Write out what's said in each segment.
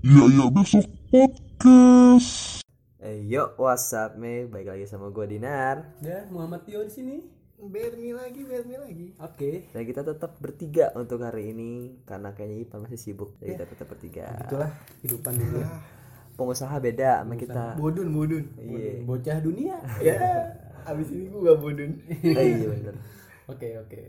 Iya iya besok podcast. Eh, yo, what's up, me? Baik lagi sama gue Dinar. Ya, Muhammad Tio di sini. Bermi lagi, Bermi lagi. Oke. Dan kita tetap bertiga untuk hari ini karena kayaknya Ipan masih sibuk. Jadi kita tetap bertiga. Itulah kehidupan dunia. Pengusaha beda sama kita. Bodun, bodun. Iya. Bocah dunia. Ya, abis ini gua gak bodun. Eh, iya bener. Oke, oke.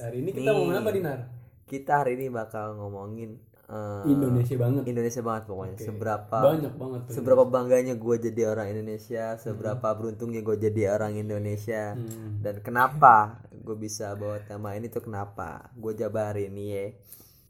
Hari ini kita mau Nih. apa, Dinar? Kita hari ini bakal ngomongin eh, Indonesia banget. Indonesia banget pokoknya. Seberapa Banyak banget tuh. seberapa bangganya gue jadi orang Indonesia, seberapa beruntungnya gue jadi orang Indonesia, Hmm. dan kenapa gue bisa bawa tema ini tuh kenapa? Gue jabarin nih ya.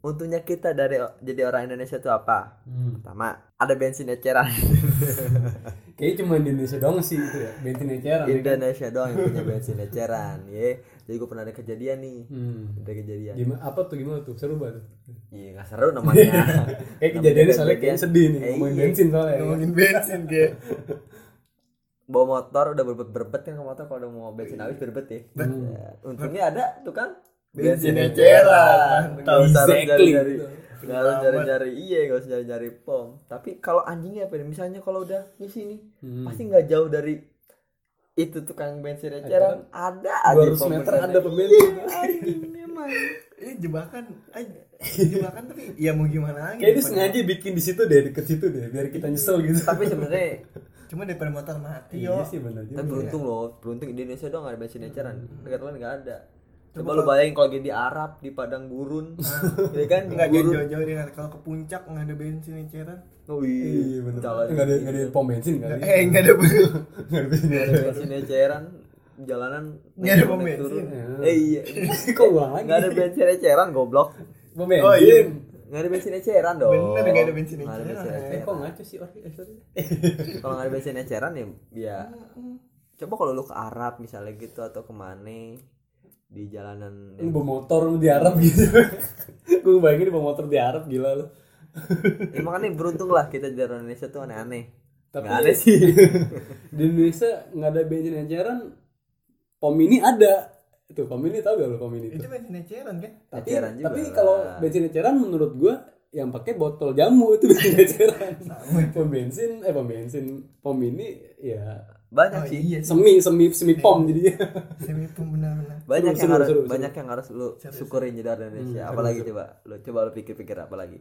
Untungnya kita dari jadi orang Indonesia tuh apa? Hmm. Pertama, ada bensin eceran. Kayaknya cuma di Indonesia doang sih itu ya. Bensin eceran. ya kan? Indonesia doang yang punya bensin eceran, ya. Jadi gue pernah ada kejadian nih, Hmm. ada kejadian. Gimana apa tuh gimana tuh? Seru banget. Iya nggak seru namanya. Kayak kejadiannya soalnya kayak sedih nih. Eh, Ngomongin iya. bensin soalnya. Ngomongin bensin kayak. bawa motor udah berbet berbet kan ke motor kalau udah mau bensin habis berbet ya. Ya, Untungnya ada tuh kan Bensin eceran. Nggak usah Exactly. nyari-nyari nggak harus nyari-nyari iya nggak usah nyari-nyari pom tapi kalau anjingnya apa nih misalnya kalau udah ngisi nih Hmm. pasti nggak jauh dari itu tukang bensin eceran ada aja 200 pom meter ada pembensin. Iya, anjing memang Ini jebakan. Jebakan tapi ya mau gimana lagi. Kayak dia sengaja bikin di situ deh, deket situ deh, biar kita nyesel gitu. tapi sebenarnya Cuma daripada motor mati Iya yo. sih benar juga. tapi beruntung loh beruntung Indonesia doang ada bensin eceran negara lain nggak ada coba lu bayangin kalau gini di Arab di padang gurun ya kan Enggak jauh-jauh dengan kalau ke puncak nggak ada bensin eceran. oh Iya benar. jalan Enggak ada enggak ada pom bensin kali. Eh, enggak ada bensin. Enggak ada bensin. Nggak ada bensin eceran jalanan Nggak ada pom turun. bensin. eh iya Kok ulang lagi? nggak ada bensin eceran goblok Pom bensin. Oh, iya. nggak ada bensin eceran dong Bener, nggak ada bensin eceran. bensin Eh, kok ngaco sih? Eh, sorry. kalau nggak ada bensin eceran ya ya coba kalau lu ke Arab misalnya gitu atau ke mana di jalanan Lu bawa motor lu di Arab gitu. Gue bayangin bawa motor di Arab gila lu. ya, makanya beruntung lah kita di Indonesia tuh aneh-aneh Tapi- nggak aneh sih Di Indonesia nggak ada bensin eceran. Pom ini ada. Itu pom ini tau gak lu pom ini? Itu bensin eceran kan? Tapi Eceran juga tapi kalau bensin eceran menurut gua yang pakai botol jamu itu bensin eceran. pom bensin eh pom bensin pom ini ya banyak Oh, sih. iya. semi semi semi pom jadinya. Semi pun benar-benar. banyak Seru, yang seru, harus seru, seru. banyak yang harus lu syukurin jadi orang Indonesia. Hmm, apalagi coba lu coba lu pikir-pikir apa lagi?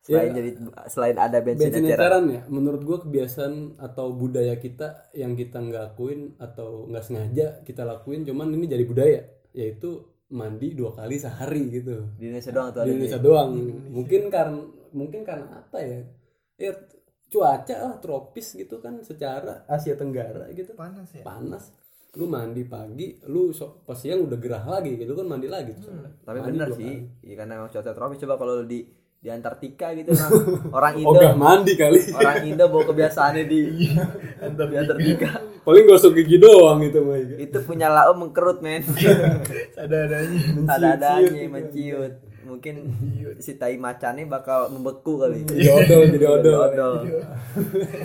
Selain Ya. jadi selain ada bensin, bensin eceran. ya menurut gua kebiasaan atau budaya kita yang kita nggak lakuin atau nggak sengaja kita lakuin cuman ini jadi budaya yaitu mandi dua kali sehari gitu. Di Indonesia doang tuh ada di Indonesia doang. Mungkin karena mungkin karena apa ya? Ya cuaca lah tropis gitu kan secara Asia Tenggara gitu. Panas ya. panas. Lu mandi pagi lu so, pas siang udah gerah lagi gitu kan mandi lagi tuh tapi Mandi bener sih kali. ya, karena emang cuaca tropis. Coba kalau di di Antartika gitu orang orang Indo ogah mandi kali. orang Indo bawa kebiasaannya di di Antartika. Paling gosok gigi doang gitu mah itu punya lau mengkerut men. Ada-adanya. ada adanya menciut mungkin si tai macannya bakal membeku kali jadi odol jadi odol Odol.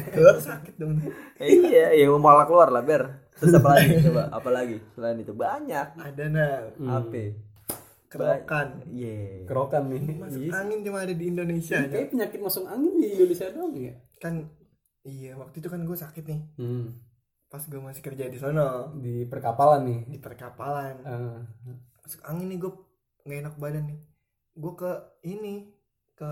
Keluar sakit dong. iya ya malah keluar lah ber terus apa lagi coba apa lagi selain itu banyak Ada nah apa kerokan. iya kerokan nih Masuk Iya. angin cuma ada di Indonesia. ya. kayak penyakit masuk angin di Indonesia doang ya Kan iya waktu itu kan gue sakit nih. hmm. Pas gue masih kerja di sono di perkapalan nih di perkapalan. Ah. Masuk angin nih gue nggak enak badan nih. Gue ke ini ke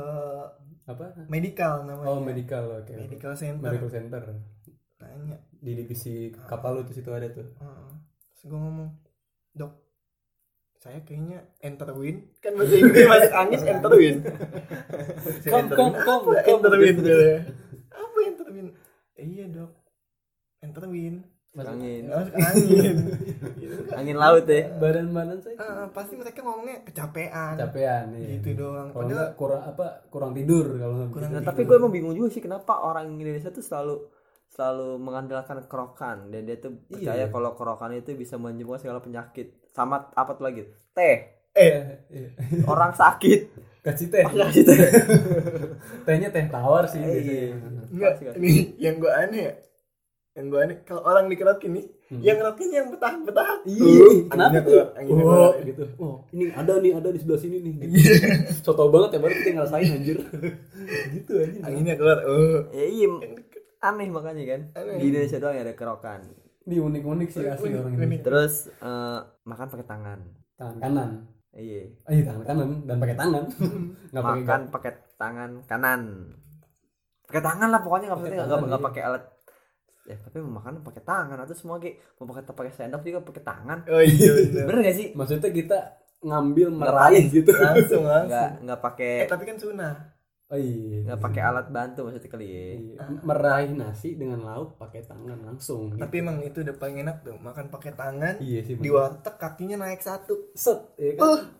apa medical namanya. oh medical oke Medical center. medical center Tanya. di divisi kapal lu tuh situ ada tuh Heeh. Terus gue ngomong, dok, saya kayaknya enterwin kan bahasa Inggris masuk angin enterwin. Saya Kom, kom, kom, Apa kom, enterwin gitu. katanya. Apa enterwin? "Eh, Iya dok, enterwin. angin Masuk angin. Gitu kan. angin laut ya badan-badan saya Ah, pasti mereka ngomongnya kecapean. capean iya. Gitu doang. kalau Padahal kurang apa kurang tidur kalau nggak Kurang. Nah, tapi gue emang bingung juga sih kenapa orang Indonesia tuh selalu selalu mengandalkan kerokan dan dia tuh percaya Iya. kalau kerokan itu bisa menyembuhkan segala penyakit sama apa tuh lagi teh eh iya. orang sakit kasih teh kasih teh tehnya teh tawar sih Iya. biasanya. enggak ini yang gue aneh ya. Yang gue aneh kalau orang dikerokin nih yang ngerokin yang betah betah Hmm. Iya, kenapa tuh? anginnya Oh, keluar gitu. Oh, ini ada nih, ada di sebelah sini nih. Gitu. Iya. Soto banget ya baru kita ngerasain anjir. gitu aja. anginnya keluar oh ya iya aneh makanya kan Aneh. di Indonesia doang ya ada kerokan Di unik-unik sih asli Unik, orang unik. ini. terus eh, makan pakai tangan Tangan kanan. iya Ah, iya tangan kanan dan pakai tangan. Enggak pakai makan pakai tangan kanan pakai tangan lah pokoknya nggak Pakai penting nggak nggak iya. pakai alat ya tapi mau makan pakai tangan atau semua kayak mau pakai pakai sendok juga pakai tangan oh iya bener. bener gak sih Maksudnya kita ngambil meraih gitu. langsung langsung nggak nggak pakai eh tapi kan sunah Oh iya. nggak pakai alat bantu maksudnya kali ya Iya. Meraih nasi dengan lauk pakai tangan langsung. gitu. tapi emang itu udah paling enak tuh makan pakai tangan Iya sih. di warteg kakinya naik satu set ya kan.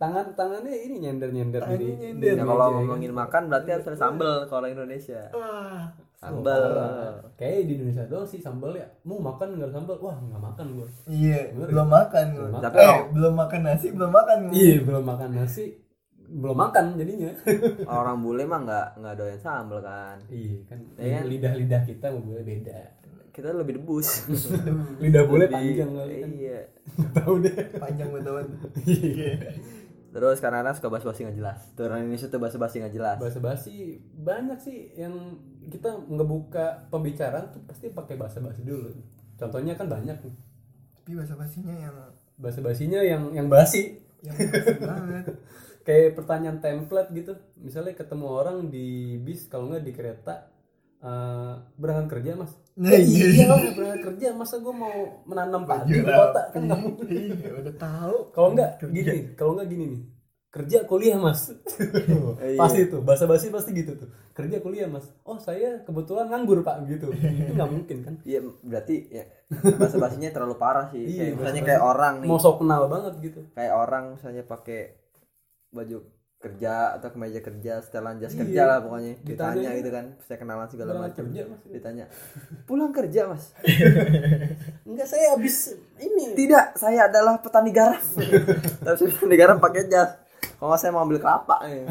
Tangan tangannya ini nyender nyender Tangannya di, nyender. ya meja, kalau ya kan. ngomongin makan berarti harus ada sambel kalau orang Indonesia wah sambel Kayak di Indonesia doang sih sambal ya. Mau makan nggak sambal? Wah nggak makan gua. iya Bener. belum makan gua. Belum makan. eh belum makan nasi belum makan gua. Iya belum makan nasi, belum makan jadinya. orang bule mah nggak nggak doyan sambel kan iya kan. Iya kan? Lidah lidah kita mau boleh beda. kita lebih debus Lidah boleh Lebih- panjang kali kan. iya Tahu deh. panjang betul Iya. Terus karena kadang suka basa-basi nggak jelas tuh orang Indonesia tuh basa-basi nggak jelas Bahasa basi banyak sih yang kita ngebuka pembicaraan tuh pasti pakai bahasa basi dulu. Contohnya kan banyak nih. tapi bahasa basinya yang Bahasa basinya yang yang basi. yang basi banget kayak pertanyaan template gitu misalnya ketemu orang di bis kalau nggak di kereta eh, berangkat kerja mas. Nah, Eh, iya. iya lah berangkat kerja. Masa gue mau menanam padi di kota kan nggak mungkin. Iya udah tahu. Kalau nggak gini kalau nggak gini nih. Kerja kuliah mas. Pasti tuh bahasa basi pasti gitu tuh. Kerja kuliah mas. Oh saya kebetulan nganggur pak gitu. Itu nggak mungkin kan? Iya berarti ya basa-basinya terlalu parah sih. Iya, kayak misalnya kayak orang nih. Mau sok kenal banget gitu. Kayak orang misalnya pakai baju kerja atau kemeja kerja setelan jas Iya. kerja lah pokoknya. Ditanya ditanya gitu. gitu kan saya kenalan segala macam. mas? Ditanya pulang kerja mas? Enggak saya habis ini. Tidak saya adalah petani garam. Tapi saya petani garam pakai jas. Kalau saya mau ambil kelapa ya.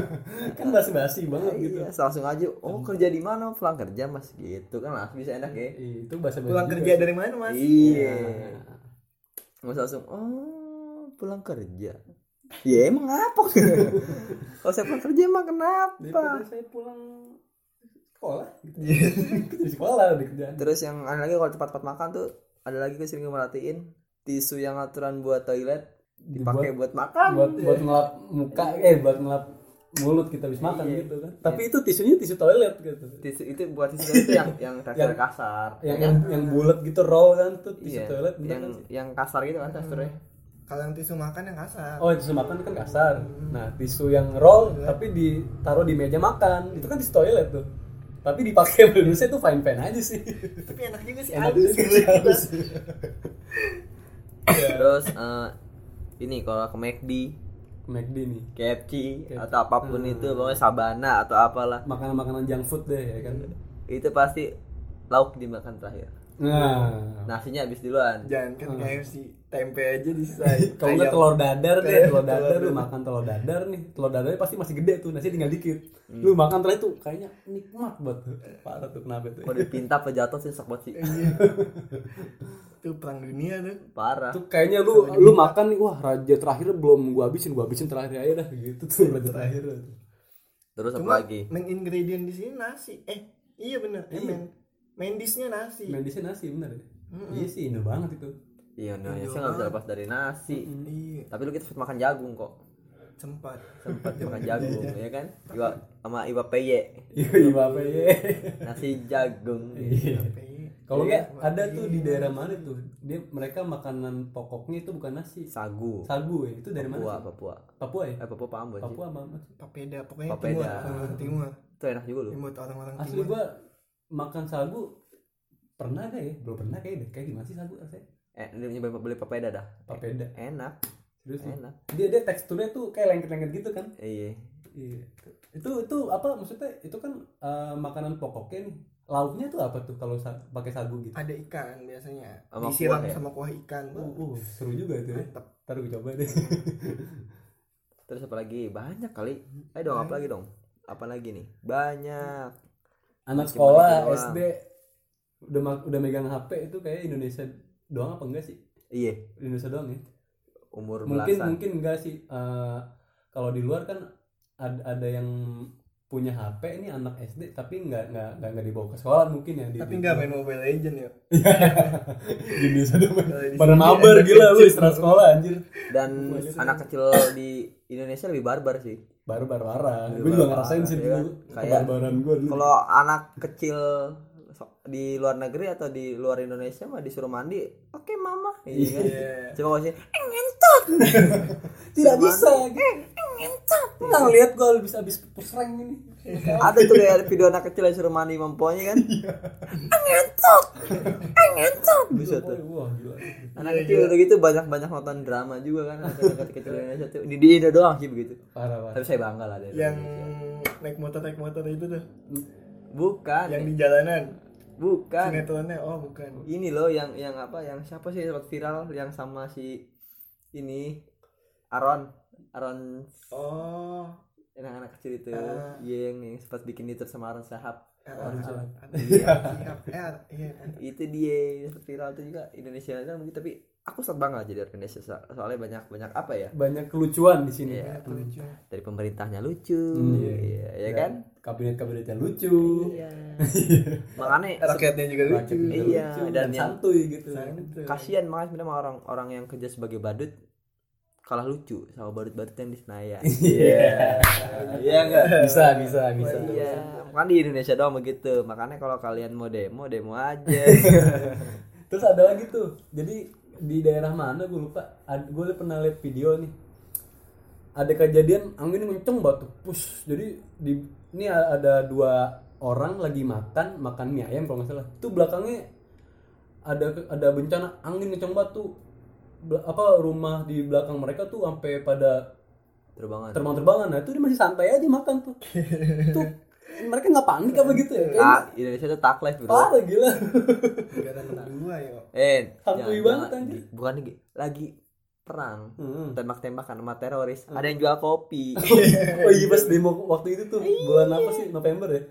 kan basi basi banget gitu. iya, langsung aja oh kerja di mana pulang kerja mas. Gitu kan langsung bisa enak ya. Itu bahasa pulang kerja dari mana mas? Iya. Usah langsung oh pulang kerja ya emang apa kalau saya pulang kerja emang kenapa? Daripada saya pulang sekolah gitu. di sekolah di kerjaan. Terus yang aneh lagi kalau tempat-tempat makan tuh ada lagi gue sering merhatiin tisu yang aturan buat toilet dipakai buat makan. buat buat ngelap muka eh buat ngelap mulut kita habis makan Iya. gitu kan. Tapi itu tisunya tisu toilet gitu. Tisu itu buat tisu itu yang yang Yang- kasar. yang yang yang bulat gitu roll kan tuh tisu iya. toilet yang kan yang kasar gitu kan teksturnya kalau yang tisu makan yang kasar. Oh tisu makan kan kasar. Nah tisu yang roll tapi ditaruh di meja makan. Itu kan tisu toilet tuh. Tapi dipakai Indonesia tuh fine fine aja sih. Tapi enak juga sih Enak juga gitu. sih, halus. terus eh, ini kalau ke McD McD nih. KFC atau apa pun itu pokoknya Sabana atau apalah. Makanan-makanan junk food deh ya kan? Itu pasti lauk dimakan terakhir nah. Nasinya habis duluan. Jangan kan KFC tempe aja disisai kalau nggak telur dadar deh telur telur dadar lu makan telur dadar nih. Telur dadarnya pasti masih gede tuh nasi tinggal dikit. Lu makan telur itu kayaknya nikmat banget tuh. Parah tuh kenapa tuh. Kalau dipinta apa jatuh sih sok banget sih. Itu perang dunia tuh. Parah. Tuh kayaknya lu lu makan nih wah raja terakhir belum gua habisin gua habisin terakhir aja dah gitu tuh raja terakhir. terus apa lagi? main ingredient di sini nasi. Eh iya bener eh, main main dishnya nasi. Medisnya nasi bener. Ya iya sih Indo banget itu. Iya Indonesia nggak bisa lepas dari nasi. Iya. Tapi lu kita sempat makan jagung kok. Sempat. Sempat makan jagung ya kan? Iwa sama iwa peye. Iya iya apa ya nasi jagung. Iya Tapi kalau Iya. nggak ada tuh di daerah mana tuh? Dia mereka makanan pokoknya itu bukan nasi. Sagu. Sagu ya? Itu dari Papua mana? Papua. Papua ya? Eh Papua sih Papua sih? papeda pokoknya Papeda. timur timur. Timur itu enak juga loh. Timur orang-orang asli gua makan sagu pernah gak ya? Belum pernah kayak deh. Kayak gimana sih sagu rasanya? Eh dia nyobain beli papeda dah. Papeda? Enak. Serius? Enak. Dia dia teksturnya tuh kayak lengket-lengket gitu kan? Iya. Iya. Itu itu apa? Maksudnya itu kan eh, makanan pokoknya nih. Lauknya tuh apa tuh kalau sa- pakai sagu gitu? Ada ikan biasanya. Sama disiram kuah ya? sama kuah ikan. Uh, uh, seru juga itu ya. Mantap ntar gue coba deh. Terus apa lagi? Banyak kali. Ayo dong apa lagi dong? Apa lagi nih? Banyak anak sekolah SD udah udah megang HP itu kayak Indonesia doang apa enggak sih? Iya. Indonesia doang ya? Umur mungkin belasan. mungkin enggak sih Eh, kalau di luar kan ada, ada yang punya HP ini anak SD tapi nggak nggak nggak nggak dibawa ke sekolah mungkin ya di, tapi nggak main Mobile Legend ya. Di Indonesia doang. Pada mabar gila lu istirahat sekolah anjir. Dan anak kecil di Indonesia lebih barbar sih baru baru parah Iya, gue juga ngerasain sih iya dulu kan? Kayak- gue dulu kalau anak kecil di luar negeri atau di luar Indonesia mah disuruh mandi oke mama iya kan Iya. coba kalau sih "Eh, ngentot tidak bisa mandi. gitu. nggak ngeliat gue habis habis push rank ini ada tuh kayak video anak kecil yang suruh mandi memponya kan? "Eh, ngentot ngentot bisa tuh. gila. Anak kecil udah gitu banyak banyak nonton drama juga kan anak kecil Indonesia tuh. Di, di Indo doang sih begitu. Parah parah. Tapi saya bangga lah dari yang naik motor naik motor itu tuh? Bukan. Yang di jalanan? Bukan. Sinetronnya? Oh bukan. Ini loh yang yang apa yang siapa sih sempat viral yang sama si ini Aaron Aaron oh yang anak kecil itu Ah. iya yang, yang sempat bikin itu sama Sahab ah, jalan. ah, iya iya. Eh, iya itu dia viral itu juga Indonesia kan begitu tapi aku sangat bangga jadi orang Indonesia so- soalnya banyak banyak apa ya? Banyak kelucuan di sini. Iya. lucu dari pemerintahnya lucu Hmm. iya ya kan? kabinet kabinetnya lucu. Iya. Makanya rakyatnya juga lucu. Iya, lucu, dan dan, yang- santuy gitu. Santuy. kasihan makanya sebenarnya sama orang orang yang kerja sebagai badut kalah lucu sama badut-badut yang di Senayan. Iya. Iya enggak bisa bisa bisa. Iya. Kan di Indonesia doang begitu. Makanya kalau kalian mau demo demo aja. Terus ada lagi tuh. Jadi di daerah mana gue lupa. Gue pernah lihat video nih. Ada kejadian angin kenceng banget tuh. Push jadi di ini ada dua orang lagi makan makan mie ayam kalau nggak salah. Itu belakangnya ada ada bencana angin kenceng banget tuh. Bel- apa rumah di belakang mereka tuh sampai pada terbangan. terbang-terbangan nah itu dia masih santai aja makan tuh. Tuh mereka nggak panik apa gitu ya Kayaknya ah Indonesia tuh tak life bro. Parah gila. Kedua ya eh Hantui banget, anjir. bukan lagi lagi perang. Hmm. tembak-tembakan sama teroris. Ada yang jual kopi. Oh iya pas demo waktu itu tuh bulan apa sih? November ya?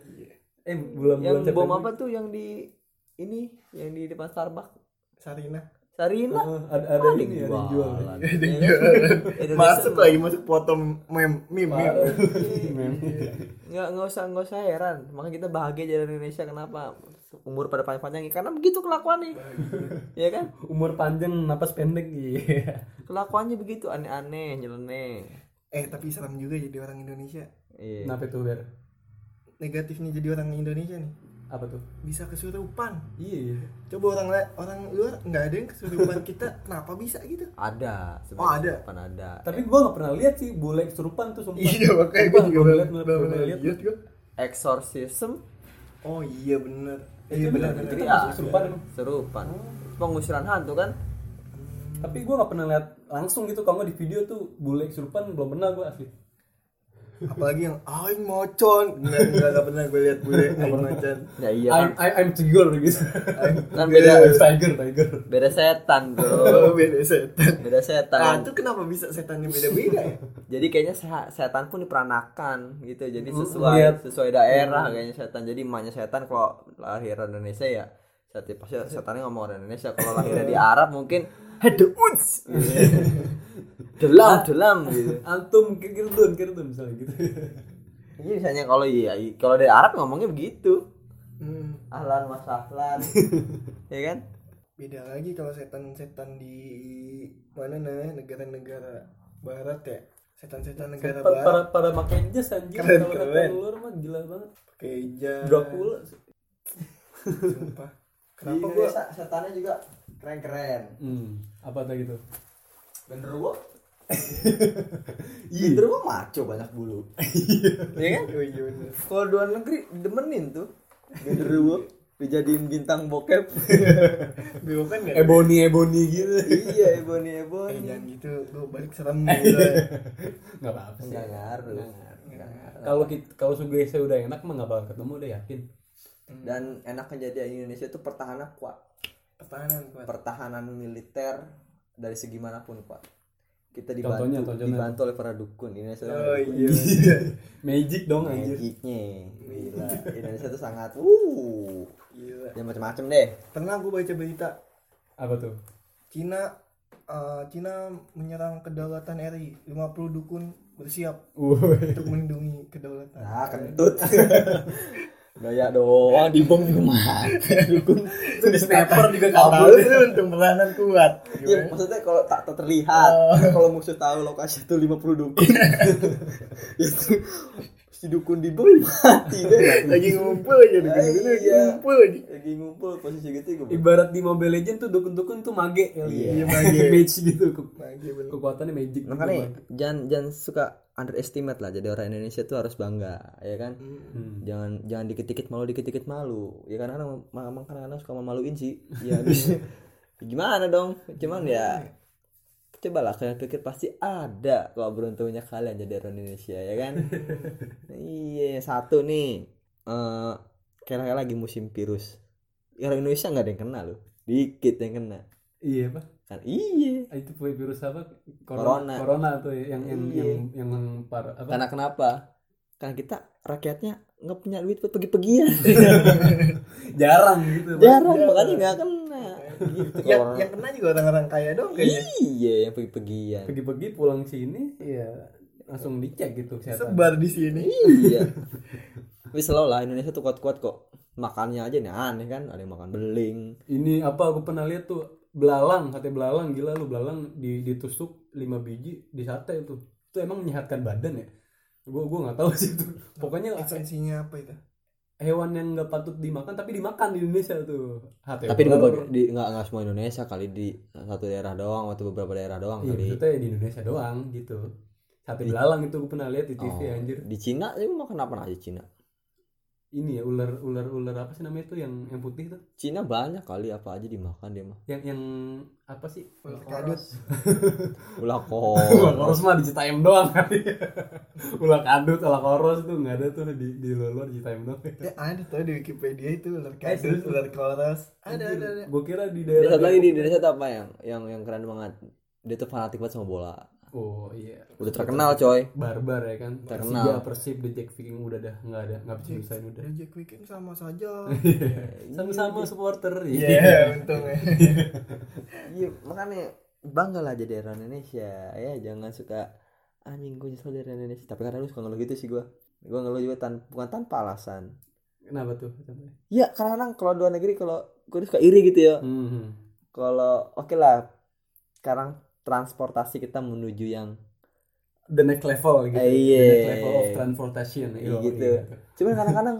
Eh bulan yang bulan bom apa tuh? Yang di ini yang di depan Starbucks. Sarina Sarina? Ada ada ada ini ada yang jual. Ada yang jual. Masuk lagi masuk foto meme meme. Parah. meme. nggak nggak usah nggak usah heran. Makanya kita bahagia jadi orang Indonesia kenapa umur pada panjang-panjang karena begitu kelakuannya ya kan? Umur panjang napas pendek iya. Kelakuannya begitu aneh-aneh nyeleneh. Eh tapi serem juga jadi orang Indonesia. Iya. Kenapa tuh Ber? negatifnya jadi orang Indonesia nih apa tuh? Bisa kesurupan. Iya iya. Coba orang orang luar nggak ada yang kesurupan kita. Kenapa bisa gitu? Ada. Oh, ada? Depan ada. Tapi gua nggak pernah lihat sih bule kesurupan tuh sumpah. Iya makanya gue juga belum lihat, pernah lihat. gue exorcism. Oh iya bener. Itu iya bener bener, bener. Kita Iya. kesurupan serupan pengusiran hantu kan? Tapi gua nggak pernah lihat langsung gitu. Kalau di video tuh bule kesurupan belum pernah gua asli apalagi yang aing mocon nggak nggak pernah gue lihat bule aing mocon ya iya I'm, I, I'm tiger gitu kan beda. Tiger tiger. Beda setan bro. Oh beda setan. Beda nah setan itu kenapa bisa setannya beda beda ya? Jadi kayaknya se- setan pun diperanakan gitu. Jadi Lihat. sesuai sesuai daerah kayaknya setan. Jadi emaknya setan kalau lahir Indonesia ya setiap pasti setannya ngomong orang Indonesia. Kalau lahirnya di Arab mungkin hedeuts delam delam gitu. Antum kirdun kirdun misalnya gitu. Jadi misalnya kalau iya kalau dari Arab ngomongnya begitu. Hmm. ahlan wa sahlan. Ya kan? Beda lagi kalau setan-setan di mana nah negara-negara barat ya. Setan-setan negara para barat. para, para pakai jas anjir Keren, kalau keren. kata luar mah gila banget. Pakai jas Dracula. Sumpah. Kenapa gua setannya juga keren-keren. hmm. Apa tuh gitu? Genderuwo. Genderuwo maco banyak bulu. Iya kan? oh iya bener Kalau luar negeri demenin tuh. Genderuwo dijadiin bintang bokep. bewokan nggak ebony ebony gitu iya, Ebony eh Ebony. jangan gitu gua balik serem gitu nggak apa apa sih Enggak ngaruh. Kalau kita kalau sugesti udah enak mah nggak bakal ketemu udah yakin Dan enaknya jadi Indonesia itu pertahanan kuat. pertahanan kuat Pertahanan militer dari segi mana pun kuat. Kita dibantu Contohnya, contohnya. dibantu oleh para dukun. Ini saya Oh iya. magic dong anjir. Magicnya. Gila. Indonesia tuh sangat uh Gila. ya macam-macam deh. Pernah gue baca berita. Apa tuh? Cina eh, Cina menyerang kedaulatan RI 50 dukun bersiap Woi. untuk melindungi kedaulatan. nah kentut gaya doang dibom juga mati. Dukun itu di sniper juga kabur itu untuk pertahanan kuat. ya maksudnya kalau tak, tak terlihat kalau musuh tahu lokasi itu 50 dukun. Itu si dukun dibom mati deh Lagi ngumpul aja dukun dukun lagi Iya. ngumpul aja. lagi ngumpul posisi gitu gue ibarat di Mobile Legend tuh dukun-dukun tuh mage kali Iya, ya. mage. mage gitu Ke- Lagi bener. kekuatannya magic gitu, makanya jangan jangan suka underestimate lah jadi orang Indonesia tuh harus bangga ya kan Hmm. jangan jangan dikit-dikit malu dikit-dikit malu ya kan kadang emang kadang-kadang suka memaluin sih ya habis gimana dong cuman ya coba lah kalian pikir pasti ada kalau beruntungnya kalian jadi orang Indonesia ya kan? Iya satu nih. Eh kayak lagi musim virus. Orang Indonesia nggak ada yang kena loh. Dikit yang kena. Iya pak. Kan iya. Ah, itu virus apa? Corona. corona. Corona tuh ya, yang yang Iya. yang yang par apa? Karena kenapa? Karena kita rakyatnya nggak punya duit buat pergi-pergian. Jarang gitu Pak. jarang makanya nggak kena gitu. Yang orang- yang kena juga orang-orang kaya dong kayaknya. iya yang pergi-pergian. Pergi-pergi pulang sini ya langsung dicek gitu kesehatan. Sebar di sini. iya. Tapi selalu lah Indonesia tuh kuat-kuat kok. Makannya aja nih aneh kan? Ada yang makan beling. Ini apa aku pernah lihat tuh belalang sate belalang gila lu belalang di ditusuk 5 biji di sate itu itu emang menyehatkan badan ya? Gua gua nggak tahu sih itu pokoknya Esensinya apa itu? Hewan yang nggak patut dimakan tapi dimakan di Indonesia tuh. Sate tapi di beberapa di nggak nggak semua Indonesia kali di satu daerah doang atau beberapa daerah doang iya kali. maksudnya di Indonesia doang gitu. Sate belalang itu gua pernah lihat di TV Oh, anjir. di Cina sih makan apa aja Cina ini ya ular ular ular apa sih namanya itu yang yang putih tuh Cina banyak kali apa aja dimakan dia mah yang yang apa sih Ular kadut. Ular kok koros mah di Citayam doang kali. Ular kadut, ular koros tuh nggak ada tuh di di luar luar Citayam doang. Ya ada tuh di Wikipedia itu ular kadut, serius? ular koros. Ada ada ada. Gue kira di daerah. satu lagi di Indonesia tuh apa yang yang yang keren banget dia tuh fanatik banget sama bola Oh iya. udah terkenal coy Barbar ya kan. Terkenal. Persija, Persib, The Jack Viking udah dah nggak ada nggak bisa nyusahin udah. Dan Jack Weekend sama saja. Sama-sama supporter. Iya, untung ya. iya makanya bangga lah jadi orang Indonesia ya jangan suka anjing gue nyesel dari Indonesia tapi kadang lu suka ngeluh gitu sih gue gue ngeluh juga tan bukan tanpa alasan Kenapa tuh? ya kadang-kadang kalau luar negeri kalau gue suka iri gitu ya Hmm. kalau oke lah sekarang transportasi kita menuju yang The next level gitu. Eh, iya. The next level of transportation. Iya, Iya, gitu. iya. cuman kadang-kadang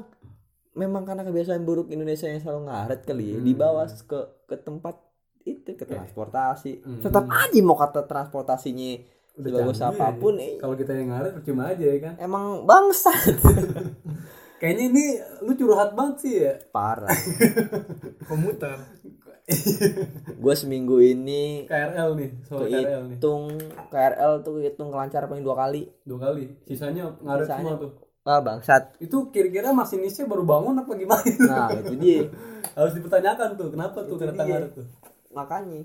memang karena kebiasaan buruk Indonesia yang selalu ngaret kali ya Hmm. dibawa ke ke tempat itu ke transportasi Hmm. tetap aja mau kata transportasinya Udah sebagus canggih, apa pun ya. eh, Kalau kita yang ngaret percuma aja ya kan. emang bangsat Kayaknya ini lu curhat banget sih ya. parah Komuter. Gue seminggu ini KRL nih, soal KRL nih. kehitung KRL tuh kehitung kelancar paling dua kali Dua kali. Sisanya ngaret Sisanya. semua tuh. ah bangsat Itu kira-kira masinisnya baru bangun apa gimana? nah itu dia Harus dipertanyakan tuh, kenapa tuh Itu kereta dia. ngaret tuh? makanya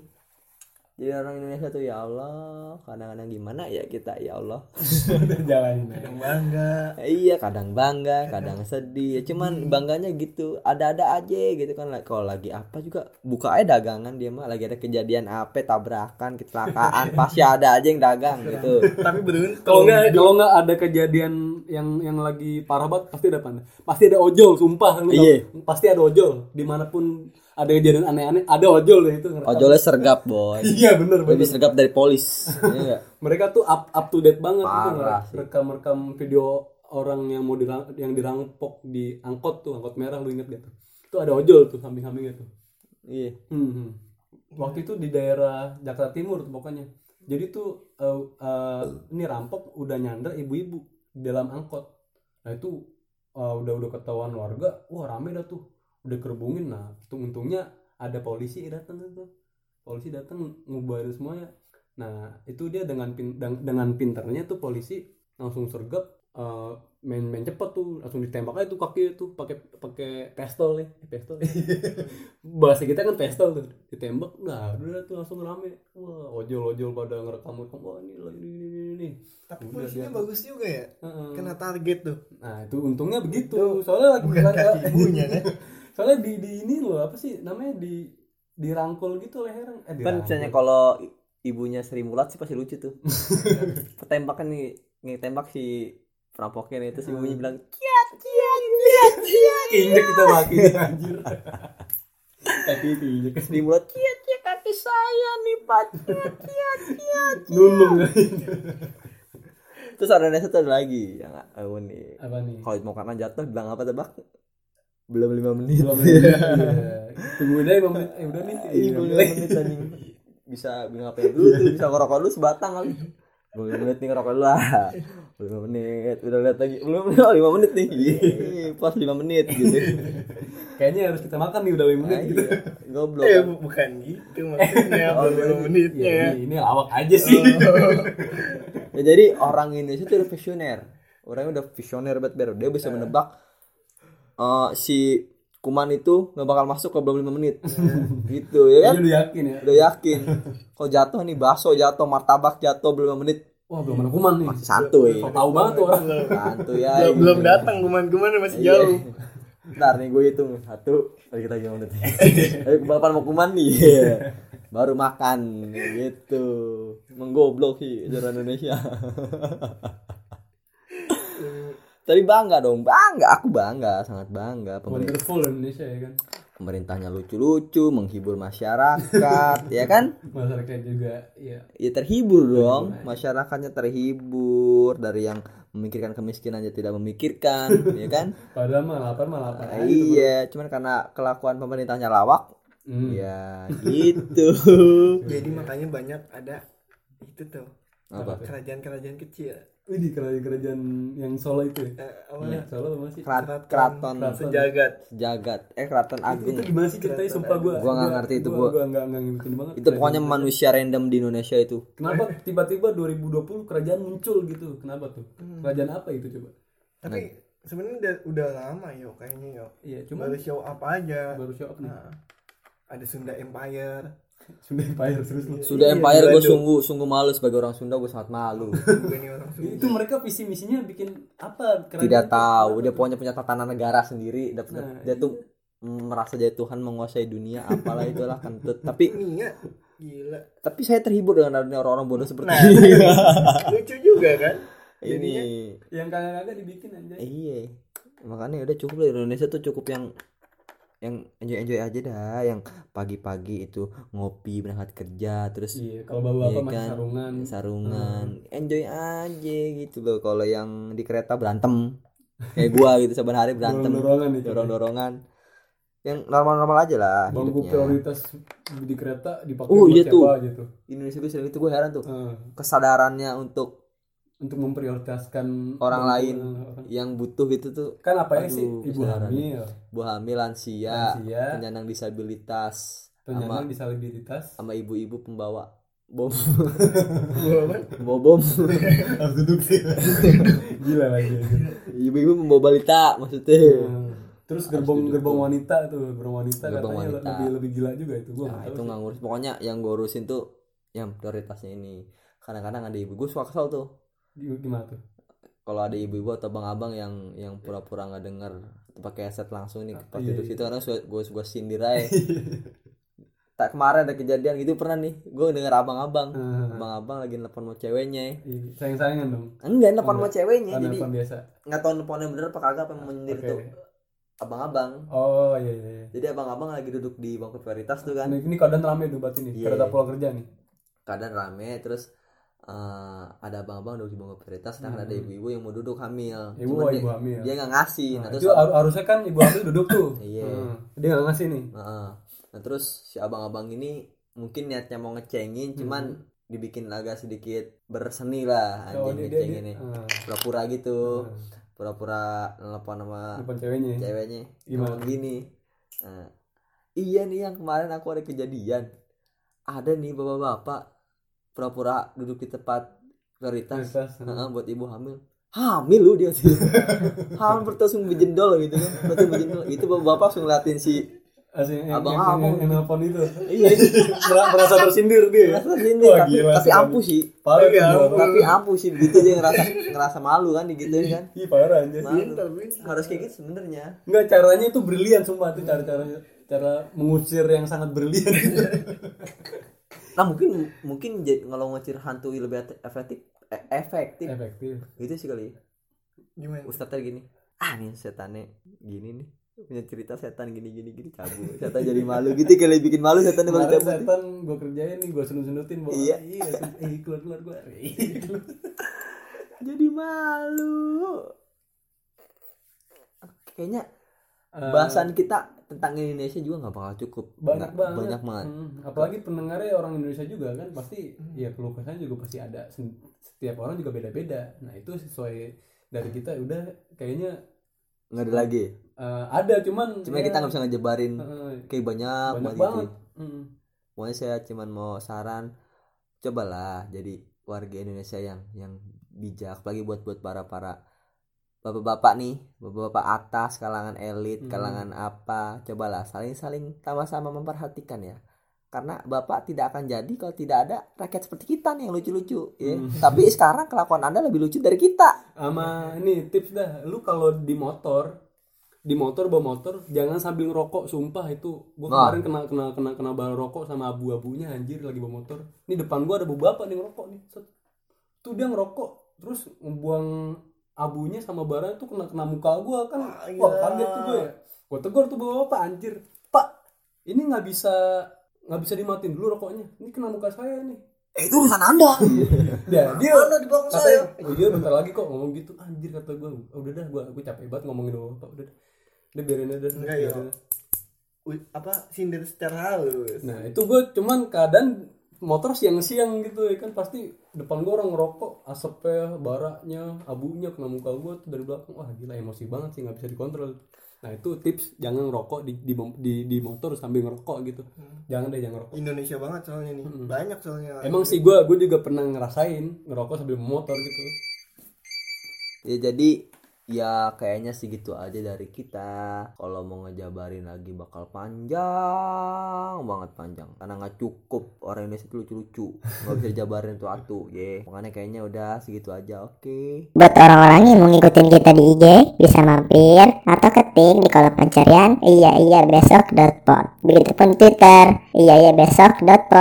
jadi orang Indonesia tuh ya Allah kadang-kadang gimana ya kita ya Allah Jalanin aja. Yang bangga. iya kadang bangga kadang sedih ya cuman bangganya gitu ada-ada aja gitu kan kalau lagi apa juga buka aja dagangan dia mah lagi ada kejadian apa tabrakan kecelakaan pasti ada aja yang dagang gitu Tapi beruntung. Kalau nggak kalau nggak ada kejadian yang yang lagi parah banget pasti ada apa? Pasti ada ojol, sumpah. Iya. Pasti ada ojol di mana pun ada kejadian aneh-aneh ada ojol deh itu ojolnya sergap boy Iya bener lebih bener. sergap dari polis Iya? Mereka tuh up up to date banget itu Parah sih. rekam-rekam video orang yang mau dirang, yang dirampok di angkot tuh angkot merah lu inget gak tuh? Itu ada ojol tuh samping-sampingnya tuh. iya Hmm, hmm. Waktu itu di daerah Jakarta Timur tuh pokoknya. Jadi tuh eh, eh, ini rampok udah nyandra ibu-ibu dalam angkot. Nah itu eh, udah udah ketahuan warga, wah rame dah tuh, udah kerbungin. Nah untung-untungnya ada polisi datang tuh, polisi datang ngubarin semuanya. Nah itu dia dengan pin- deng- dengan pinternya tuh polisi langsung sergap eh, main main cepet tuh langsung ditembak aja tuh kaki tuh pakai pakai pistol nih Eh, pistol bahasa kita kan pistol tuh ditembak nah udah tuh langsung rame wah ojol ojol pada ngerekam rekam wah ini ini ini ini. Tapi Udah posisinya dia- bagus juga ya. Heeh. Kena target tuh. nah itu untungnya begitu soalnya lagi Bukan kaki ibunya kan. soalnya di di ini loh apa sih namanya di dirangkul gitu lehernya. Eh, kan dirangkul. misalnya kalau ibunya Sri Mulat sih pasti lucu tuh. Ketembakan nih ngetembak si perampoknya nih terus ibunya bilang kiat kiat kiat kiat keinjek kita maki anjir. Kaki keinjek Sri Mulat kiat kiat kaki saya nih pak. Kiat kiat kiat nulung. Terus ada tuh ada lagi yang aku nih apa nih? Kalau mau karena jatuh bilang apa tebak belum lima menit Dua menit. Iya. tungguin aja lima menit eh udah nih Iya, belum lima menit anjing. Bisa ngapain dulu tuh, bisa ngerokok dulu sebatang kali. Belum lima menit nih ngerokok dulu lah. Belum lima menit, udah lihat lagi. Belum oh, lima menit nih. Yeay, pas lima menit gitu. kayaknya harus kita makan nih udah lima menit Nah, gitu iya. Goblok. Eh kan. bu- bukan gitu maksudnya Oh, belum iya. menitnya. ya, ini, ini lawak aja sih Ya, jadi orang Indonesia itu udah visioner. Orangnya udah visioner banget Ber. Dia bisa menebak eh, si kuman itu nggak bakal masuk ke belum lima menit. gitu ya kan? udah yakin ya Udah yakin. Kalau jatuh nih bakso jatuh, martabak jatuh belum lima menit wah belum ada kuman nih masih santuy. so tau banget tuh orang Santuy ya. Belum, belum datang kuman-kuman masih Iya. jauh. Ntar nih gue hitung satu lagi kita lima menit. Ayo balapan mau kuman nih. Iya. Baru makan gitu. Menggoblok sih juara Indonesia. Tapi bangga dong, bangga. Aku bangga, sangat bangga. Pemerintah, wonderful Indonesia ya kan pemerintahnya lucu-lucu, menghibur masyarakat, ya kan? masyarakat juga ya Ya terhibur dong, masyarakatnya terhibur dari yang memikirkan kemiskinan aja tidak memikirkan, ya kan? padahal mah lapar mah lapar aja iya, cuman karena kelakuan pemerintahnya lawak, Hmm. ya gitu. Jadi makanya banyak ada itu tuh Apa? kerajaan-kerajaan kecil. Wih di kerajaan-kerajaan yang Solo itu ya? Eh, apa Iya, Solo apa sih? Kerat- keraton sejagat. sejagat, eh keraton agung. Itu gimana sih ceritanya sumpah gua. Gua nggak ngerti itu, gua. Gua nggak nggak ngikutin banget. Itu pokoknya manusia random di Indonesia itu. Kenapa tiba-tiba 2020 kerajaan muncul gitu? Kenapa tuh? Kerajaan apa itu coba? Tapi sebenarnya udah, udah lama yo kayaknya yo. Iya, cuma Baru show apa aja. baru show up nih. Nah, ada Sunda Empire. Sunda Empire terus lu. Sudah Iya, Empire gue sungguh sungguh malu sebagai orang Sunda gue sangat malu. Juga nih orang Sunda. Itu mereka visi misinya bikin apa? kerajaan Tidak itu? tahu, dia pokoknya punya tatanan negara sendiri. Dia, Nah, dia tuh mm, merasa jadi Tuhan menguasai dunia apalah itulah kentut. Tapi Iya, gila. tapi saya terhibur dengan adanya orang-orang bodoh seperti Nah, ini. lucu juga kan? ini. Yang kagak-kagak dibikin aja. Iya. Makanya udah cukup lah Indonesia tuh cukup yang yang enjoy enjoy aja dah yang pagi-pagi itu ngopi berangkat kerja terus Iya, kalau bawa apa Iya masih kan? sarungan. sarungan enjoy aja gitu loh kalau yang di kereta berantem kayak gua gitu saban hari berantem Dorong-dorongan itu. dorong dorongan yang normal normal aja lah Bangku hidupnya prioritas di kereta dipakai Oh, buat iya siapa tuh. aja tuh. Indonesia tuh sering itu gue heran tuh Eh, kesadarannya untuk untuk memprioritaskan Orang lain. orang. yang butuh itu tuh Kan apa ya sih ibu hamil, bu hamil lansia, Lansia. penyandang disabilitas sama penyandang disabilitas. sama ibu-ibu pembawa bom bawa bom Harus duduk sih. Gila lagi. ibu-ibu membawa balita maksudnya Hmm. Terus gerbong gerbong wanita tuh, gerbong wanita Gerbong katanya wanita. lebih lebih gila juga itu gua nah itu nggak ngurus pokoknya yang gue urusin tuh yang prioritasnya ini kadang-kadang ada ibu gue suka kesel tuh. Gimana tuh. kalau ada ibu-ibu atau abang-abang yang yang pura-pura nggak denger atau pakai headset langsung nih pas iya, duduk iya. situ karena gue gue sindir aja tak kemarin ada kejadian gitu pernah nih gue denger abang-abang Hmm. abang-abang lagi nelfon mau ceweknya Iya, Sayang-sayangan dong. enggak nelfon mau ceweknya Kan jadi biasa. nggak tahu nelfonnya bener apa kagak apa yang menyindir Oke. tuh abang-abang Oh iya iya. iya. jadi abang-abang lagi duduk di bangku prioritas tuh kan Ini, ini keadaan rame tuh berarti nih. Iya, Kereta iya. pulang kerja nih. keadaan rame terus eh, ada abang-abang duduk di bangku prioritas sedangkan ada ibu-ibu yang mau duduk hamil Hmm. Ibu Cuman oh, dia, ibu hamil. dia nggak ngasih nah, Nah, terus itu har- harusnya kan ibu hamil duduk tuh. Iya. Hmm. Dia nggak ngasih nih. Heeh. nah terus si abang-abang ini mungkin niatnya mau ngecengin cuman dibikin agak sedikit berseni lah Hmm. Oh, anjing ngecengin nih ah, pura-pura gitu Hmm. pura-pura nelfon sama depan ceweknya. ceweknya Gimana? gini Nah, iya nih yang kemarin aku ada kejadian ada nih bapak-bapak pura-pura duduk di tempat prioritas Prioritas, Heeh, buat ibu hamil hamil lu dia sih hamil terus langsung bejendol gitu kan langsung bejendol itu bapak langsung ngeliatin si Asing Abang yang, abang. yang nelpon itu. iya Mer- merasa tersindir dia. ya? Merasa ini Wah, tapi gila tapi sih, ampuh sih Parah Tapi tuh, ampuh. Bang. tapi ampuh sih gitu dia ngerasa ngerasa malu kan digituin kan Ih, parah anjir. Malu. Pintar, pintar. harus kayak gitu sebenarnya Enggak caranya itu brilian sumpah tuh cara-caranya cara mengusir yang sangat brilian. nah mungkin mungkin jadi- kalau ngecir hantu lebih efektif eh, efektif Efektif. itu sih kali Gimana? ustadznya gini ah nih setannya gini nih punya cerita setan gini gini gini cabut setan jadi malu gitu kali bikin malu setan Kemarin cabut setan gue kerjain nih gue senut-senutin bawa. Iya. Iya. Eh keluar keluar gue. jadi malu kayaknya Eh, bahasan kita tentang Indonesia juga nggak bakal cukup banyak Nggak- banget. banyak banget Hmm, apalagi pendengarnya orang Indonesia juga kan pasti ya keluh juga pasti ada. Setiap orang juga beda-beda. Nah itu sesuai dari kita udah kayaknya nggak ada lagi eh, ada cuman cuma ya, kita nggak bisa ngejebarin eh, kayak banyak, banyak banget gitu. Hmm. Pokoknya saya cuman mau saran cobalah jadi warga Indonesia yang yang bijak apalagi buat buat para para bapak-bapak nih bapak-bapak atas kalangan elit Hmm. kalangan apa cobalah saling saling sama-sama memperhatikan ya. Karena bapak tidak akan jadi kalau tidak ada rakyat seperti kita nih yang lucu-lucu ya. Hmm. tapi sekarang kelakuan anda lebih lucu dari kita. Sama ini tips dah lu kalau di motor di motor bawa motor jangan sambil ngerokok sumpah itu. Gua Wah. kemarin kena kena kena kena bal rokok sama abu-abunya anjir lagi bawa motor. Ini depan gua ada bapak nih ngerokok nih. Tuh dia ngerokok terus ngebuang abunya sama baranya tuh kena kena muka gua kan. Ah, wah iya. kaget tuh gue ya. Gua tegur tuh bapak anjir? Pak ini nggak bisa nggak bisa dimatiin dulu rokoknya. Ini kena muka saya nih. Eh itu urusan anda. Dia dia Anda di belakang saya. oh iya bentar lagi kok ngomong gitu. Anjir kata gue oh, udah dah gue gue capek banget ngomongin sama bapak udah dah. udah biarin aja Enggak, ya. apa sindir secara halus. nah itu gue cuman keadaan motor siang-siang gitu ya kan. Pasti depan gue orang ngerokok asapnya baraknya abunya kena muka gue tuh dari belakang. Wah gila emosi banget sih nggak bisa dikontrol. Nah itu tips jangan ngerokok di di, di, di motor sambil ngerokok gitu. Jangan deh jangan ngerokok. Indonesia banget soalnya nih. Banyak soalnya. emang sih gue gue juga pernah ngerasain ngerokok sambil motor gitu. Ya jadi ya kayaknya sih gitu aja dari kita. Kalau mau ngejabarin lagi bakal panjang banget panjang. Karena nggak cukup. Orang Indonesia itu lucu-lucu. Nggak bisa jabarin tuh atu ye. Makanya kayaknya udah segitu aja oke. Buat orang-orang yang mau ngikutin kita di IG, bisa mampir atau ketik di kolom pencarian iya iya besok dot pod. Begitupun Twitter, iya iya besok dot pod.